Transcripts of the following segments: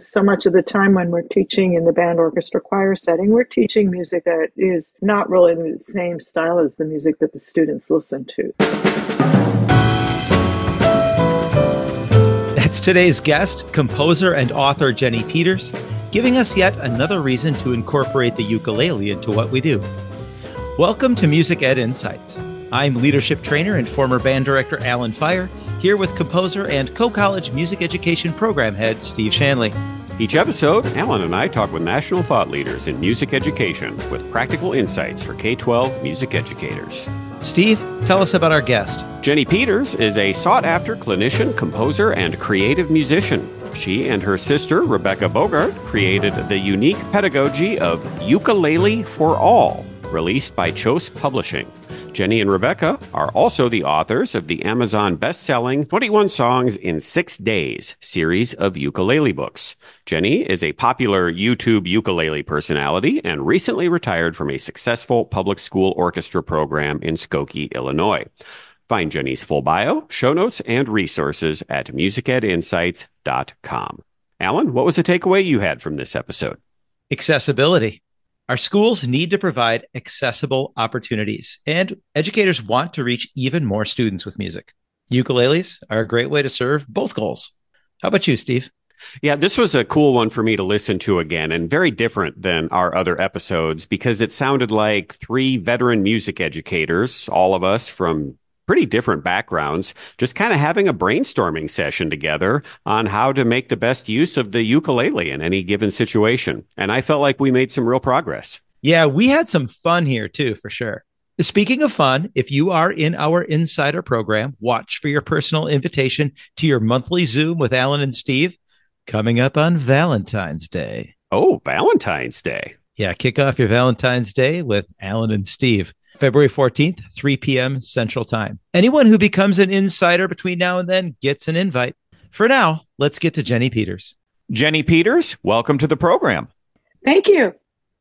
So much of the time when we're teaching in the band orchestra choir setting, we're teaching music that is not really the same style as the music that the students listen to. That's today's guest, composer and author Jenny Peters, giving us yet another reason to incorporate the ukulele into what we do. Welcome to Music Ed Insights. I'm leadership trainer and former band director Alan Feirer here with composer and Coe College music education program head Steve Shanley. Each episode, Alan and I talk with national thought leaders in music education with practical insights for K 12 music educators. Steve, tell us about our guest. Jenny Peters is a sought after clinician, composer, and creative musician. She and her sister, Rebecca Bogart, created the unique pedagogy of Ukulele for All, released by Kjos Publishing. Jenny and Rebecca are also the authors of the Amazon best-selling 21 Songs in 6 Days series of ukulele books. Jenny is a popular YouTube ukulele personality and recently retired from a successful public school orchestra program in Skokie, Illinois. Find Jenny's full bio, show notes, and resources at musicedinsights.com. Alan, what was the takeaway you had from this episode? Accessibility. Our schools need to provide accessible opportunities, and educators want to reach even more students with music. Ukuleles are a great way to serve both goals. How about you, Steve? Yeah, this was a cool one for me to listen to again and very different than our other episodes because it sounded like three veteran music educators, all of us from pretty different backgrounds, just kind of having a brainstorming session together on how to make the best use of the ukulele in any given situation. And I felt like we made some real progress. Yeah, we had some fun here too, for sure. Speaking of fun, if you are in our insider program, watch for your personal invitation to your monthly Zoom with Alan and Steve coming up on Valentine's Day. Oh, Valentine's Day. Yeah, kick off your Valentine's Day with Alan and Steve. February 14th, 3 p.m. Central Time. Anyone who becomes an insider between now and then gets an invite. For now, let's get to Jenny Peters. Jenny Peters, welcome to the program. Thank you.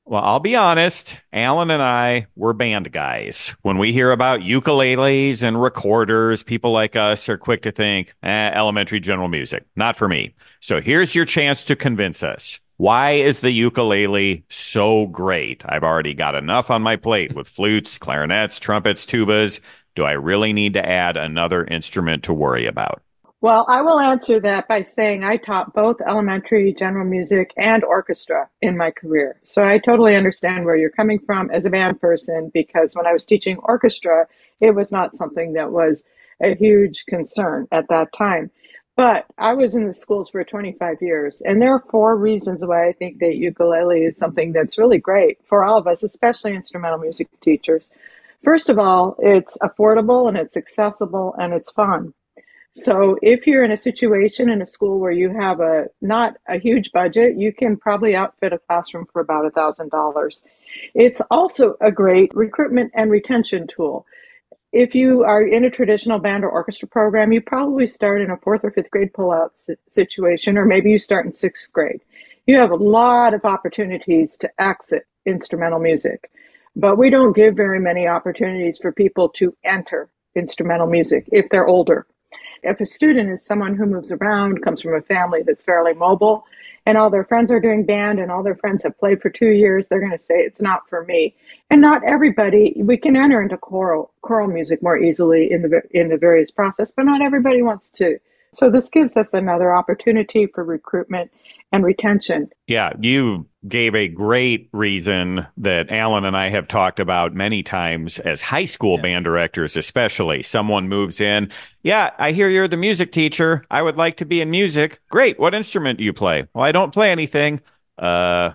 Well, I'll be honest, Alan and I were band guys. When we hear about ukuleles and recorders, people like us are quick to think, eh, elementary general music. Not for me. So here's your chance to convince us. Why is the ukulele so great? I've already got enough on my plate with flutes, clarinets, trumpets, tubas. Do I really need to add another instrument to worry about? Well, I will answer that by saying I taught both elementary general music and orchestra in my career. So I totally understand where you're coming from as a band person because when I was teaching orchestra, it was not something that was a huge concern at that time. But I was in the schools for 25 years, and there are four reasons why I think that ukulele is something that's really great for all of us, especially instrumental music teachers. First of all, it's affordable and it's accessible and it's fun. So if you're in a situation in a school where you have a not a huge budget, you can probably outfit a classroom for about a thousand dollars. It's also a great recruitment and retention tool if you are in a traditional band or orchestra program, you probably start in a fourth or fifth grade pullout situation, or maybe you start in sixth grade. You have a lot of opportunities to exit instrumental music, but we don't give very many opportunities for people to enter instrumental music if they're older. If a student is someone who moves around, comes from a family that's fairly mobile, and all their friends are doing band and all their friends have played for two years, they're going to say it's not for me. And not everybody, we can enter into choral, choral music more easily in the, in the various process, but not everybody wants to. So this gives us another opportunity for recruitment and retention. Yeah, you gave a great reason that Alan and I have talked about many times as high school yeah. band directors, especially. Someone moves in. Yeah, I hear you're the music teacher. I would like to be in music. Great. What instrument do you play? Well, I don't play anything. Uh,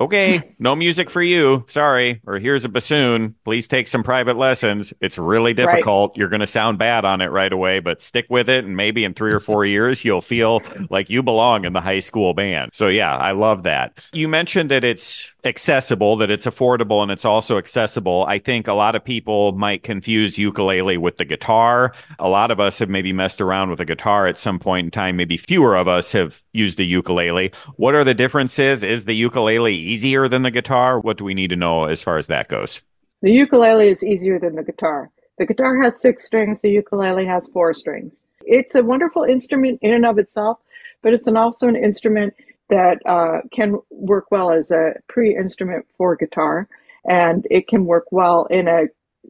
okay, no music for you. Sorry. Or here's a bassoon. Please take some private lessons. It's really difficult. Right. You're going to sound bad on it right away, but stick with it. And maybe in three or four years, you'll feel like you belong in the high school band. So yeah, I love that. You mentioned that it's accessible, that it's affordable, and it's also accessible. I think a lot of people might confuse ukulele with the guitar. A lot of us have maybe messed around with a guitar at some point in time. Maybe fewer of us have used a ukulele. What are the differences? Is the ukulele easier than the guitar? What do we need to know as far as that goes? The ukulele is easier than the guitar. The guitar has six strings, the ukulele has four strings. It's a wonderful instrument in and of itself, but it's an also an instrument that uh, can work well as a pre instrument for guitar, and it can work well in a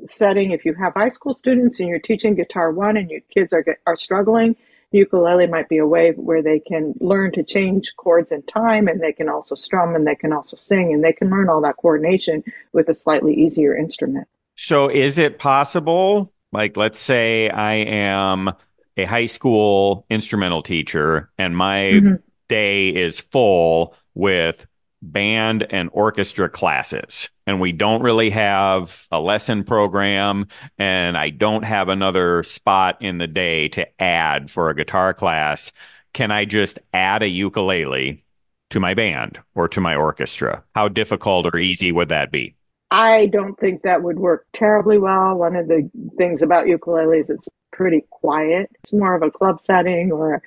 setting if you have high school students and you're teaching guitar one and your kids are are struggling ukulele might be a way where they can learn to change chords in time and they can also strum and they can also sing and they can learn all that coordination with a slightly easier instrument so is it possible like let's say i am a high school instrumental teacher and my mm-hmm. day is full with band and orchestra classes and we don't really have a lesson program and I don't have another spot in the day to add for a guitar class, can I just add a ukulele to my band or to my orchestra? How difficult or easy would that be? I don't think that would work terribly well. One of the things about ukulele is it's pretty quiet. It's more of a club setting or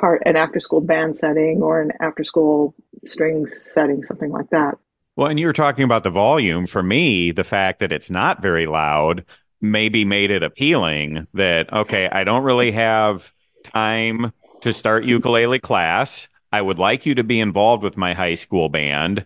part an after school band setting or an after school strings setting, something like that. Well, and you were talking about the volume. For me, the fact that it's not very loud maybe made it appealing that, okay, I don't really have time to start ukulele class. I would like you to be involved with my high school band.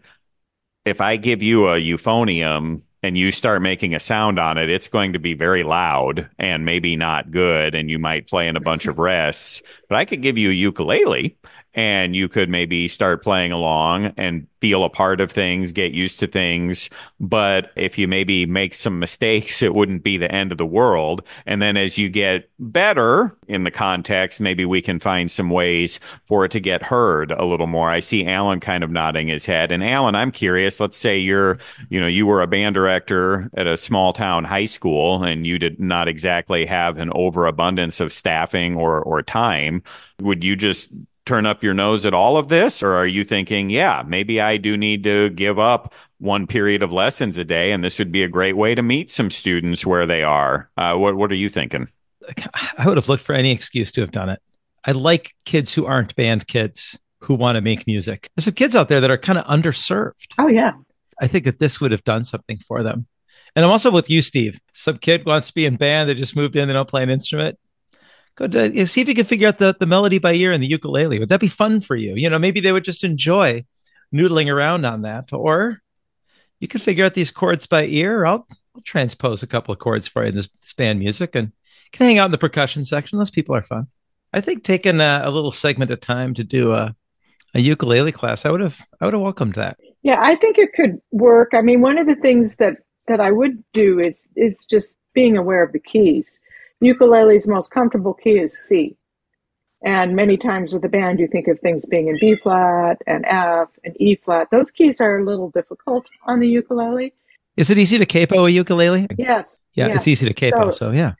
If I give you a euphonium and you start making a sound on it, it's going to be very loud and maybe not good. And you might play in a bunch of rests. But I could give you a ukulele and you could maybe start playing along and feel a part of things, get used to things. But if you maybe make some mistakes, it wouldn't be the end of the world. And then as you get better in the context, maybe we can find some ways for it to get heard a little more. I see Alan kind of nodding his head. And Alan, I'm curious. Let's say you're, you know, you were a band director at a small town high school and you did not exactly have an overabundance of staffing or, or time. Would you just turn up your nose at all of this? Or are you thinking, yeah, maybe I do need to give up one period of lessons a day and this would be a great way to meet some students where they are? Uh, what, what are you thinking? I would have looked for any excuse to have done it. I like kids who aren't band kids who want to make music. There's some kids out there that are kind of underserved. Oh, yeah. I think that this would have done something for them. And I'm also with you, Steve. Some kid wants to be in band. They just moved in. They don't play an instrument go to, see if you can figure out the, the melody by ear and the ukulele. Would that be fun for you? You know, maybe they would just enjoy noodling around on that. Or you could figure out these chords by ear. I'll, I'll transpose a couple of chords for you in this band music and can hang out in the percussion section. Those people are fun. I think taking a, a little segment of time to do a, a ukulele class, I would have I would have welcomed that. Yeah, I think it could work. I mean, one of the things that that I would do is is just being aware of the keys ukulele's most comfortable key is C. And many times with a band, you think of things being in B flat and F and E flat. Those keys are a little difficult on the ukulele. Is it easy to capo a ukulele? Yes. Yeah, yes. it's easy to capo. So, so, yeah.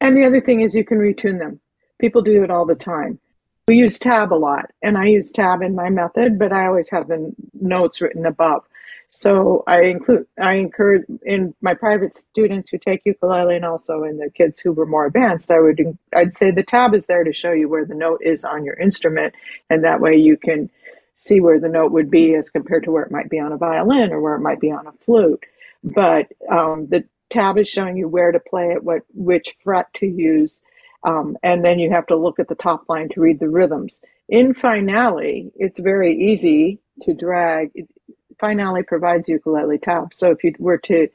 And the other thing is you can retune them. People do it all the time. We use tab a lot, and I use tab in my method, but I always have the notes written above. So I include, I encourage in my private students who take ukulele and also in the kids who were more advanced, I would, I'd say the tab is there to show you where the note is on your instrument. And that way you can see where the note would be as compared to where it might be on a violin or where it might be on a flute. But um, the tab is showing you where to play it, what, which fret to use. Um, and then you have to look at the top line to read the rhythms. In Finale, it's very easy to drag. Finale provides ukulele tabs. So if you were to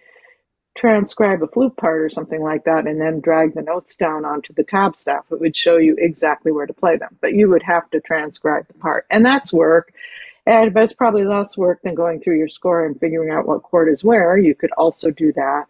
transcribe a flute part or something like that and then drag the notes down onto the tab staff, it would show you exactly where to play them. But you would have to transcribe the part. And that's work. And but it's probably less work than going through your score and figuring out what chord is where. You could also do that.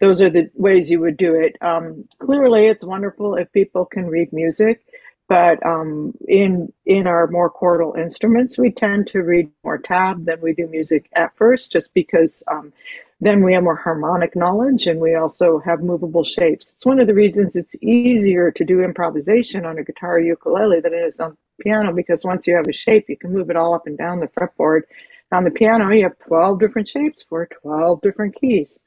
Those are the ways you would do it. Um, clearly, it's wonderful if people can read music but um, in in our more chordal instruments, we tend to read more tab than we do music at first, just because um, then we have more harmonic knowledge and we also have movable shapes. It's one of the reasons it's easier to do improvisation on a guitar or ukulele than it is on piano because once you have a shape, you can move it all up and down the fretboard. On the piano, you have 12 different shapes for 12 different keys.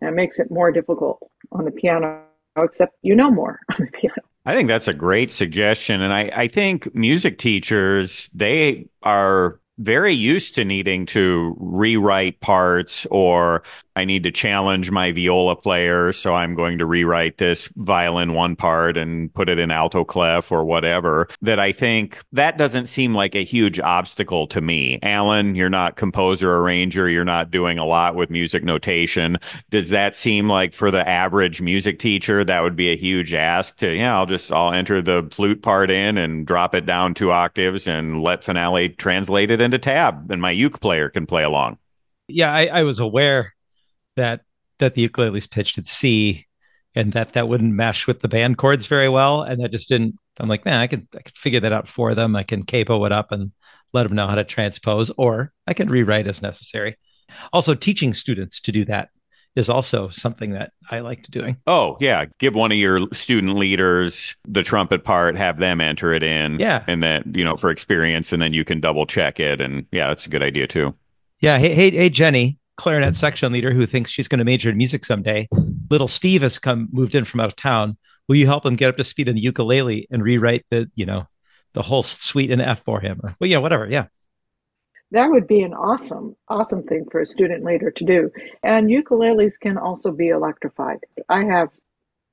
That makes it more difficult on the piano, except you know more on the piano. I think that's a great suggestion. And I, I think music teachers, they are very used to needing to rewrite parts or I need to challenge my viola player, so I'm going to rewrite this violin one part and put it in alto clef or whatever. That I think that doesn't seem like a huge obstacle to me. Alan, you're not composer arranger, you're not doing a lot with music notation. Does that seem like for the average music teacher that would be a huge ask to, yeah, I'll just I'll enter the flute part in and drop it down two octaves and let Finale translate it into tab and my uke player can play along. Yeah, I, I was aware that that the ukulele's pitched at C and that that wouldn't mesh with the band chords very well. And that just didn't, I'm like, man, I could, I could figure that out for them. I can capo it up and let them know how to transpose, or I can rewrite as necessary. Also, teaching students to do that is also something that I liked doing. Oh, yeah. Give one of your student leaders the trumpet part, have them enter it in. Yeah. And then, you know, for experience, and then you can double check it. And yeah, that's a good idea too. Yeah. Hey, hey, hey, Jenny, clarinet mm-hmm. section leader who thinks she's going to major in music someday. Little Steve has come moved in from out of town. Will you help him get up to speed on the ukulele and rewrite the, you know, the whole suite in F for him or well, yeah, whatever. Yeah. That would be an awesome, awesome thing for a student leader to do. And ukuleles can also be electrified. I have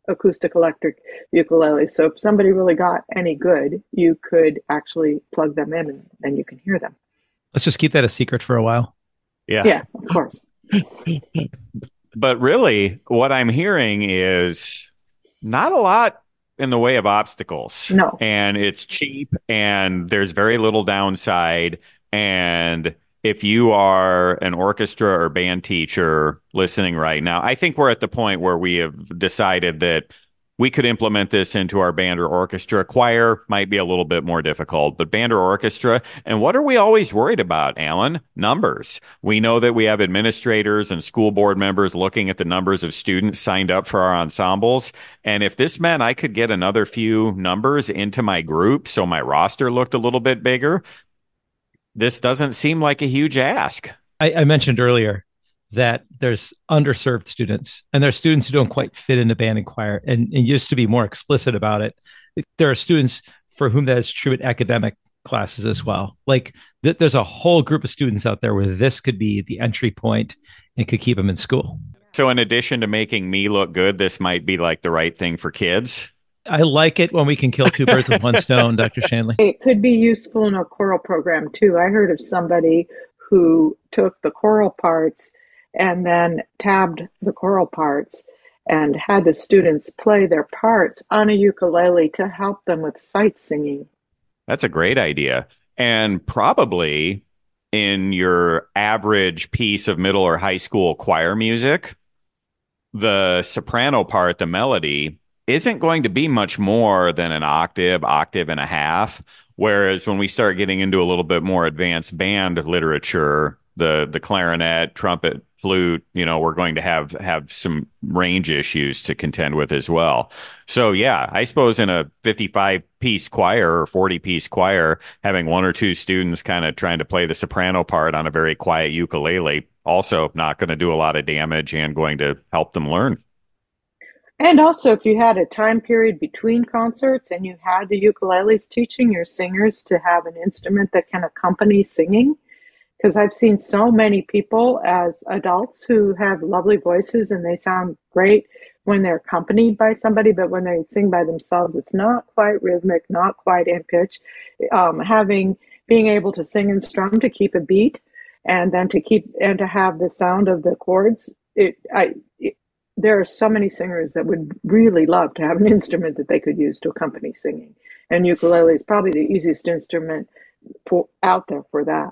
acoustic electric ukuleles. So if somebody really got any good, you could actually plug them in and then you can hear them. Let's just keep that a secret for a while. Yeah. Yeah, of course. but really, what I'm hearing is not a lot in the way of obstacles. No. And it's cheap and there's very little downside. And if you are an orchestra or band teacher listening right now, I think we're at the point where we have decided that we could implement this into our band or orchestra. Choir might be a little bit more difficult, but band or orchestra. And what are we always worried about, Alan? Numbers. We know that we have administrators and school board members looking at the numbers of students signed up for our ensembles. And if this meant I could get another few numbers into my group so my roster looked a little bit bigger, this doesn't seem like a huge ask. I, I mentioned earlier that there's underserved students and there's students who don't quite fit into band and choir. And, and just to be more explicit about it, there are students for whom that is true at academic classes as well. Like th- there's a whole group of students out there where this could be the entry point and could keep them in school. So, in addition to making me look good, this might be like the right thing for kids. I like it when we can kill two birds with one stone, Dr. Shanley. It could be useful in a choral program too. I heard of somebody who took the choral parts and then tabbed the choral parts and had the students play their parts on a ukulele to help them with sight singing. That's a great idea. And probably in your average piece of middle or high school choir music, the soprano part, the melody, isn't going to be much more than an octave, octave and a half. Whereas when we start getting into a little bit more advanced band literature, the the clarinet, trumpet, flute, you know, we're going to have have some range issues to contend with as well. So yeah, I suppose in a 55 piece choir or 40 piece choir, having one or two students kind of trying to play the soprano part on a very quiet ukulele, also not going to do a lot of damage and going to help them learn. And also, if you had a time period between concerts and you had the ukuleles teaching your singers to have an instrument that can accompany singing, because I've seen so many people as adults who have lovely voices and they sound great when they're accompanied by somebody, but when they sing by themselves, it's not quite rhythmic, not quite in pitch. Um, having being able to sing and strum to keep a beat, and then to keep and to have the sound of the chords. It, I, it, there are so many singers that would really love to have an instrument that they could use to accompany singing, and ukulele is probably the easiest instrument for out there for that.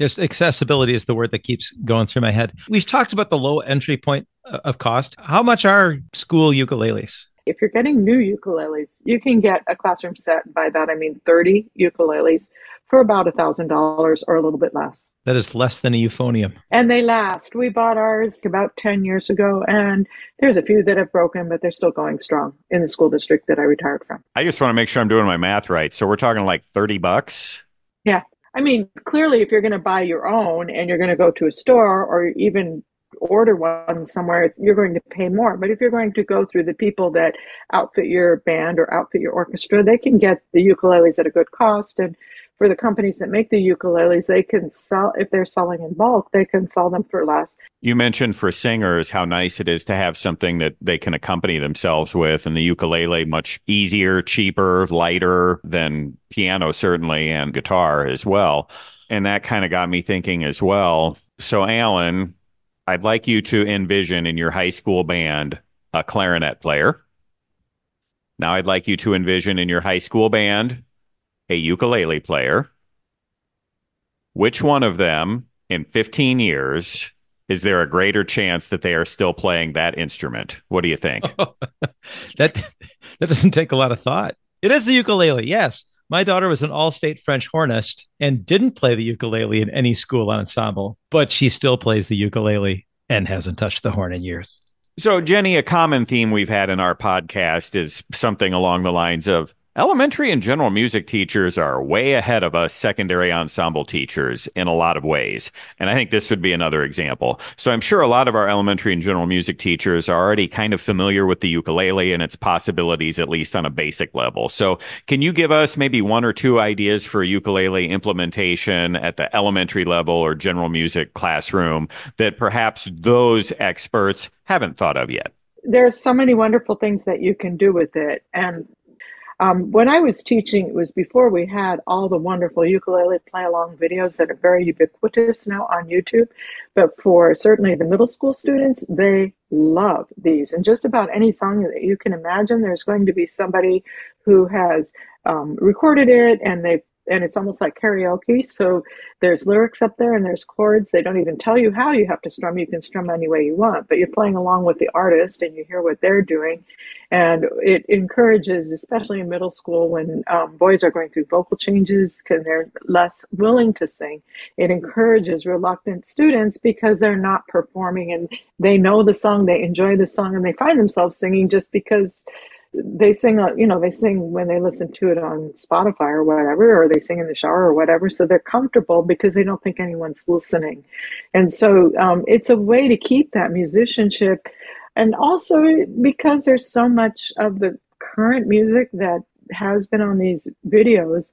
Just accessibility is the word that keeps going through my head. We've talked about the low entry point uh, of cost. How much are school ukuleles? If you're getting new ukuleles, you can get a classroom set. By that, I mean 30 ukuleles for about a $1,000 or a little bit less. That is less than a euphonium. And they last. We bought ours about 10 years ago, and there's a few that have broken, but they're still going strong in the school district that I retired from. I just want to make sure I'm doing my math right. So we're talking like 30 bucks? Yeah. I mean, clearly, if you're going to buy your own and you're going to go to a store or even order one somewhere, you're going to pay more. But if you're going to go through the people that outfit your band or outfit your orchestra, they can get the ukuleles at a good cost. And for the companies that make the ukuleles, they can sell, if they're selling in bulk, they can sell them for less. You mentioned for singers how nice it is to have something that they can accompany themselves with, and the ukulele much easier, cheaper, lighter than piano, certainly, and guitar as well. And that kind of got me thinking as well. So, Alan, I'd like you to envision in your high school band a clarinet player. Now, I'd like you to envision in your high school band a ukulele player. Which one of them in 15 years is there a greater chance that they are still playing that instrument? What do you think? that that doesn't take a lot of thought. It is the ukulele. Yes. My daughter was an all-state French hornist and didn't play the ukulele in any school ensemble, but she still plays the ukulele and hasn't touched the horn in years. So, Jenny, a common theme we've had in our podcast is something along the lines of Elementary and general music teachers are way ahead of us secondary ensemble teachers in a lot of ways. And I think this would be another example. So I'm sure a lot of our elementary and general music teachers are already kind of familiar with the ukulele and its possibilities, at least on a basic level. So can you give us maybe one or two ideas for ukulele implementation at the elementary level or general music classroom that perhaps those experts haven't thought of yet? There's so many wonderful things that you can do with it. And um, when I was teaching, it was before we had all the wonderful ukulele play along videos that are very ubiquitous now on YouTube. But for certainly the middle school students, they love these. And just about any song that you can imagine, there's going to be somebody who has um, recorded it and they've and it's almost like karaoke. So there's lyrics up there and there's chords. They don't even tell you how you have to strum. You can strum any way you want, but you're playing along with the artist and you hear what they're doing. And it encourages, especially in middle school when um, boys are going through vocal changes because they're less willing to sing, it encourages reluctant students because they're not performing and they know the song, they enjoy the song, and they find themselves singing just because they sing, uh, you know, they sing when they listen to it on Spotify or whatever, or they sing in the shower or whatever. So they're comfortable because they don't think anyone's listening. And so um, it's a way to keep that musicianship. And also because there's so much of the current music that has been on these videos,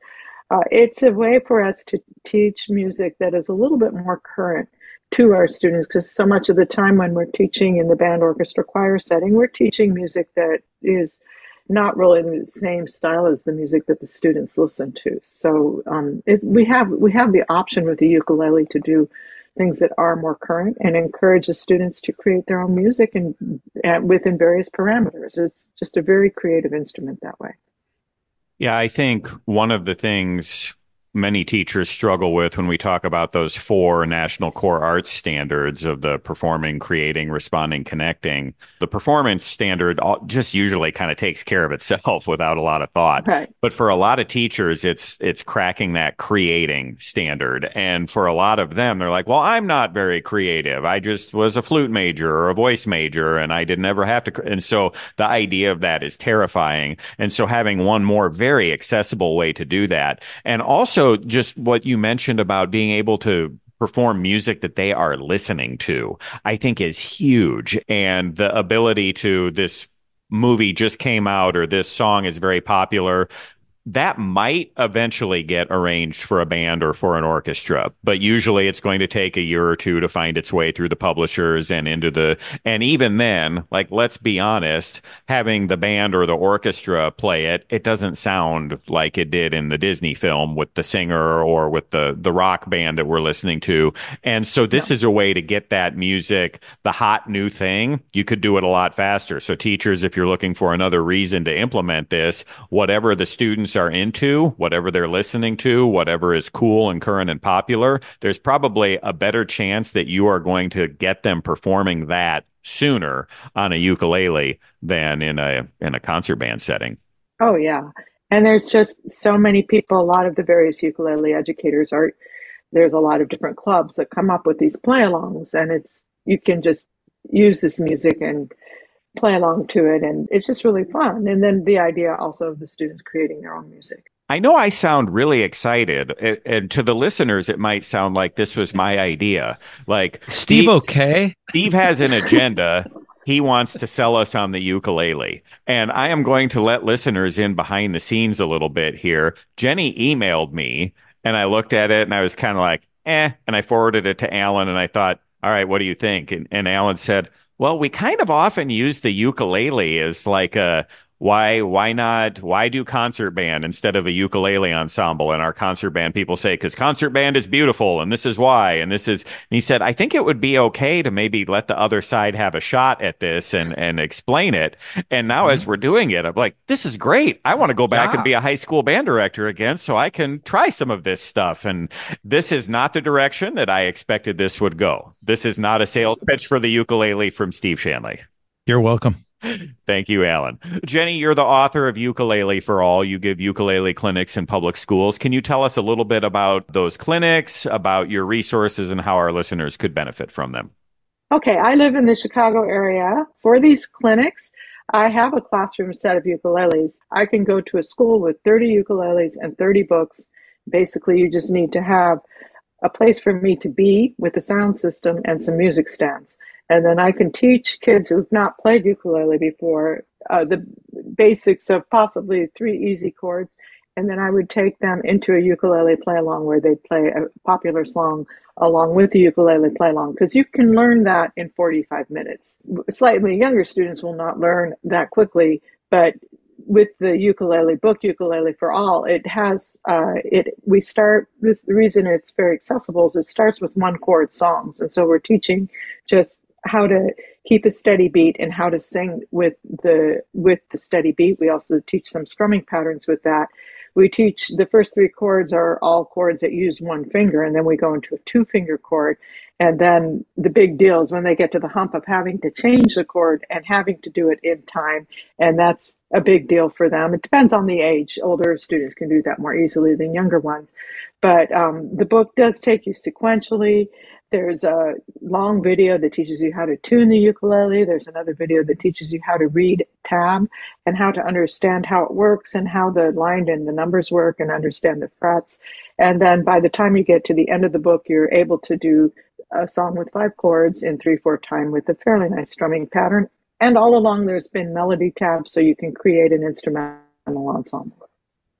uh, it's a way for us to teach music that is a little bit more current to our students because so much of the time when we're teaching in the band orchestra choir setting we're teaching music that is not really the same style as the music that the students listen to. So um, we have we have the option with the ukulele to do things that are more current and encourage the students to create their own music and, and within various parameters. It's just a very creative instrument that way. Yeah i think one of the things many teachers struggle with when we talk about those four national core arts standards of the performing, creating, responding, connecting. The performance standard just usually kind of takes care of itself without a lot of thought. Right. But for a lot of teachers, it's it's cracking that creating standard. And for a lot of them, they're like, "Well, I'm not very creative. I just was a flute major or a voice major, and I didn't ever have to." And so the idea of that is terrifying. And so having one more very accessible way to do that, and also also just what you mentioned about being able to perform music that they are listening to, I think is huge. And the ability to this movie just came out or this song is very popular that might eventually get arranged for a band or for an orchestra, but usually it's going to take a year or two to find its way through the publishers and into the, and even then, like, let's be honest, having the band or the orchestra play it, it doesn't sound like it did in the Disney film with the singer or with the, the rock band that we're listening to. And so this yeah. is a way to get that music, the hot new thing. You could do it a lot faster. So teachers, if you're looking for another reason to implement this, whatever the students students are into, whatever they're listening to, whatever is cool and current and popular, there's probably a better chance that you are going to get them performing that sooner on a ukulele than in a in a concert band setting. Oh yeah. And there's just so many people, a lot of the various ukulele educators are there's a lot of different clubs that come up with these play-alongs and it's you can just use this music and play along to it and it's just really fun and then the idea also of the students creating their own music I know I sound really excited, and to the listeners, it might sound like this was my idea. Like Steve, okay, Steve has an agenda. he wants to sell us on the ukulele, and I am going to let listeners in behind the scenes a little bit here. Jenny emailed me And I looked at it and I was kind of like, eh. And I forwarded it to Alan and I thought, all right, what do you think? And, and Alan said, well, we kind of often use the ukulele as like a why why not why do concert band instead of a ukulele ensemble? And our concert band people say because concert band is beautiful and this is why and this is and he said i think it would be okay to maybe let the other side have a shot at this and and explain it and now mm-hmm. as we're doing it i'm like this is great. I want to go back yeah. and be a high school band director again so i can try some of this stuff and this is not the direction that i expected this would go. This is not a sales pitch for the ukulele from steve shanley. You're welcome Thank you, Alan. Jenny, you're the author of Ukulele for All. You give ukulele clinics in public schools. Can you tell us a little bit about those clinics, about your resources, and how our listeners could benefit from them? Okay, I live in the Chicago area. For these clinics, I have a classroom set of ukuleles. I can go to a school with 30 ukuleles and 30 books. Basically, you just need to have a place for me to be with a sound system and some music stands. And then I can teach kids who've not played ukulele before uh, the basics of possibly three easy chords. And then I would take them into a ukulele play along where they play a popular song along with the ukulele play along because you can learn that in 45 minutes. Slightly younger students will not learn that quickly, but with the ukulele book ukulele for all it has uh, it we start this the reason it's very accessible is it starts with one chord songs and so we're teaching just how to keep a steady beat and how to sing with the with the steady beat. We also teach some strumming patterns with that. We teach the first three chords are all chords that use one finger, and then we go into a two finger chord. And then the big deal is when they get to the hump of having to change the chord and having to do it in time. And that's a big deal for them. It depends on the age. Older students can do that more easily than younger ones. But um, the book does take you sequentially. There's a long video that teaches you how to tune the ukulele. There's another video that teaches you how to read tab and how to understand how it works and how the line and the numbers work and understand the frets. And then by the time you get to the end of the book, you're able to do a song with five chords in three four time with a fairly nice strumming pattern. And all along, there's been melody tabs so you can create an instrumental ensemble.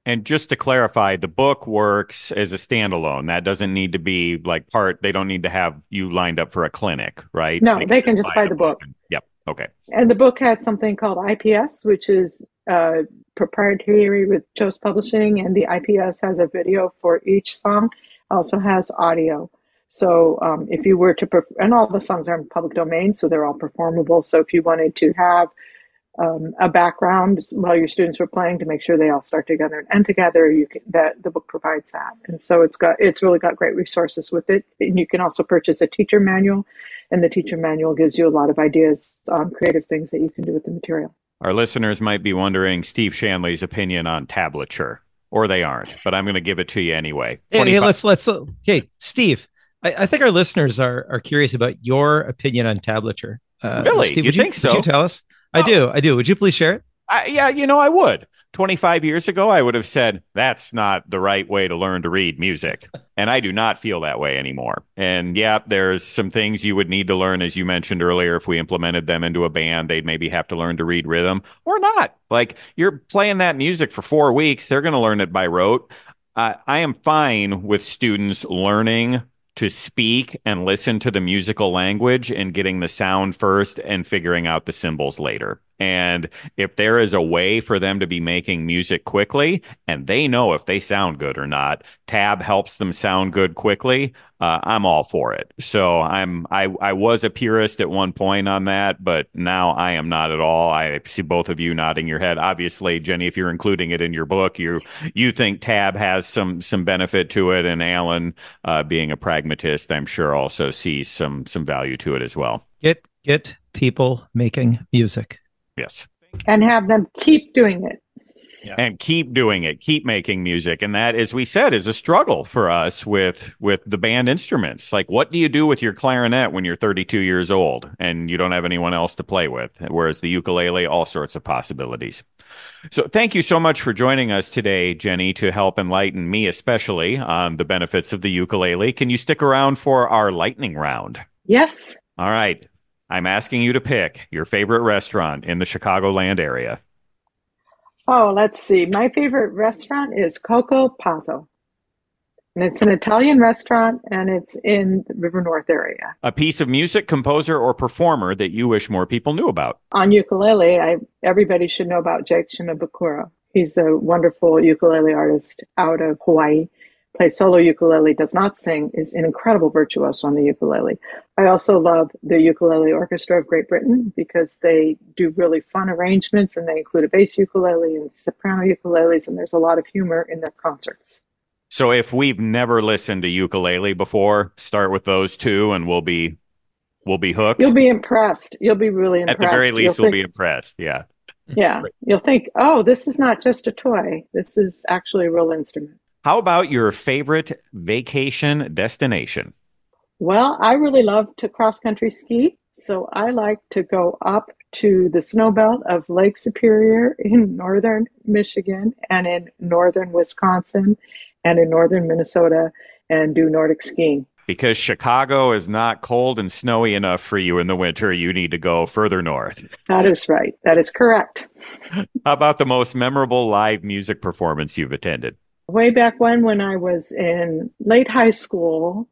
And just to clarify, the book works as a standalone. That doesn't need to be like part. They don't need to have you lined up for a clinic, right? No, they can, they can just buy the book. book. Yep. Okay. And the book has something called IPS, which is uh, proprietary with Kjos Publishing, and the IPS has a video for each song. Also has audio. So um, if you were to, perf- and all the songs are in public domain, so they're all performable. So if you wanted to have um, a background while your students were playing to make sure they all start together and end together. You can, that the book provides that, and so it's got it's really got great resources with it. And you can also purchase a teacher manual, and the teacher manual gives you a lot of ideas on creative things that you can do with the material. Our listeners might be wondering Steve Shanley's opinion on tablature, or they aren't, but I'm going to give it to you anyway. Hey, hey let's let's okay, Steve. I, I, think our listeners are are curious about your opinion on tablature. Uh, really? Steve, you, you think so? Would you tell us? I do. I do. Would you please share it? I, yeah, you know, I would. 25 years ago, I would have said that's not the right way to learn to read music. And I do not feel that way anymore. And yeah, there's some things you would need to learn, as you mentioned earlier. If we implemented them into a band, they'd maybe have to learn to read rhythm or not. Like you're playing that music for four weeks, they're going to learn it by rote. Uh, I am fine with students learning to speak and listen to the musical language and getting the sound first and figuring out the symbols later. And if there is a way for them to be making music quickly and they know if they sound good or not, Tab helps them sound good quickly. Uh, I'm all for it. So I'm I I was a purist at one point on that, but now I am not at all. I see both of you nodding your head. Obviously, Jenny, if you're including it in your book, you you think Tab has some some benefit to it, and Alan, uh, being a pragmatist, I'm sure also sees some some value to it as well. Get get people making music. Yes. And have them keep doing it. Yeah. and keep doing it. Keep making music. And that as we said is a struggle for us with with the band instruments. Like what do you do with your clarinet when you're 32 years old and you don't have anyone else to play with? Whereas the ukulele all sorts of possibilities. So thank you so much for joining us today jenny to help enlighten me especially on the benefits of the ukulele. Can you stick around for our lightning round? Yes. All right i'm asking you to pick your favorite restaurant in the chicagoland area Oh, let's see. My favorite restaurant is Coco Pazzo. And it's an Italian restaurant and it's in the River North area. A piece of music, composer, or performer that you wish more people knew about. On ukulele, I, everybody should know about Jake Shimabukuro. He's a wonderful ukulele artist out of Hawaii. Plays solo ukulele, does not sing, is an incredible virtuoso on the ukulele. I also love the Ukulele Orchestra of Great Britain because they do really fun arrangements and they include a bass ukulele and soprano ukuleles, and there's a lot of humor in their concerts. So if we've never listened to ukulele before, start with those two and we'll be we'll be hooked. You'll be impressed. You'll be really impressed. At the very least, You'll we'll think- be impressed. Yeah. Yeah, you'll think, oh, this is not just a toy. This is actually a real instrument. How about your favorite vacation destination? Well, I really love to cross country ski, so I like to go up to the snow belt of Lake Superior in northern Michigan and in northern Wisconsin and in northern Minnesota and do Nordic skiing. Because Chicago is not cold and snowy enough for you in the winter, you need to go further north. That is right. That is correct. How about the most memorable live music performance you've attended? Way back when, when I was in late high school,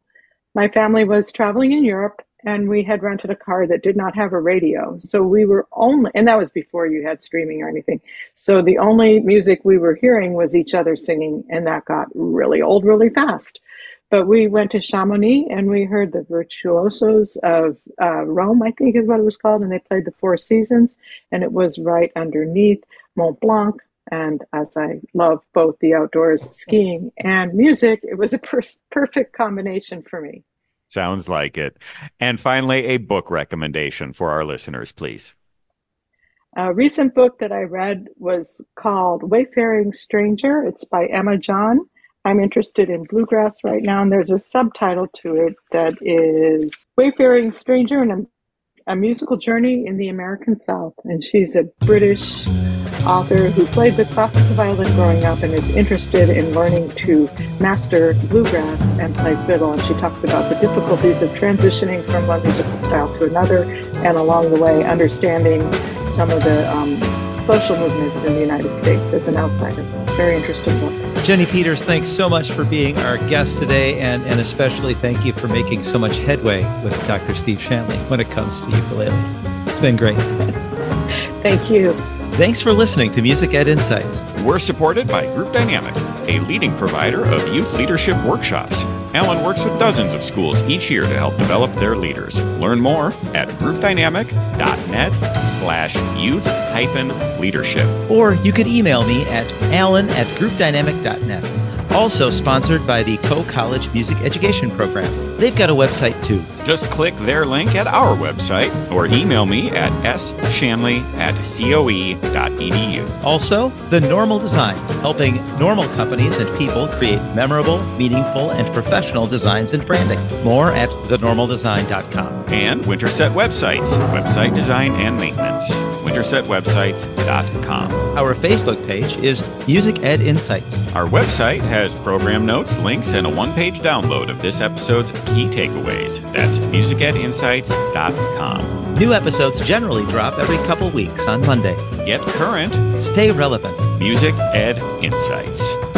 my family was traveling in Europe and we had rented a car that did not have a radio. So we were only, and that was before you had streaming or anything. So the only music we were hearing was each other singing, and that got really old really fast. But we went to Chamonix and we heard the virtuosos of uh, Rome, I think is what it was called, and they played the Four Seasons, and it was right underneath Mont Blanc. And as I love both the outdoors skiing and music, it was a per- perfect combination for me. Sounds like it. And finally, a book recommendation for our listeners, please. A recent book that I read was called Wayfaring Stranger. It's by Emma John. I'm interested in bluegrass right now, and there's a subtitle to it that is Wayfaring Stranger and a, a musical journey in the American South. And she's a British author who played the classical violin growing up and is interested in learning to master bluegrass and play fiddle. And she talks about the difficulties of transitioning from one musical style to another, and along the way, understanding some of the um, social movements in the United States as an outsider. Very interesting book. Jenny Peters, thanks so much for being our guest today, and, and especially thank you for making so much headway with Dr. Steve Shanley when it comes to ukulele. It's been great. Thank you. Thanks for listening to Music Ed Insights. We're supported by Group Dynamic, a leading provider of youth leadership workshops. Alan works with dozens of schools each year to help develop their leaders. Learn more at groupdynamic.net slash youth hyphen leadership. Or you could email me at alan at groupdynamic.net. Also sponsored by the Coe College Music Education Program. They've got a website too. Just click their link at our website or email me at sshanley at coe.edu. Also, The Normal Design, helping normal companies and people create memorable, meaningful, and professional designs and branding. More at thenormaldesign.com. And Winterset Websites, website design and maintenance. WintersetWebsites.com. Our Facebook page is Music Ed Insights. Our website has program notes, links, and a one page download of this episode's key takeaways. That's musicedinsights.com. New episodes generally drop every couple weeks on Monday. Get current Stay relevant. Music Ed Insights.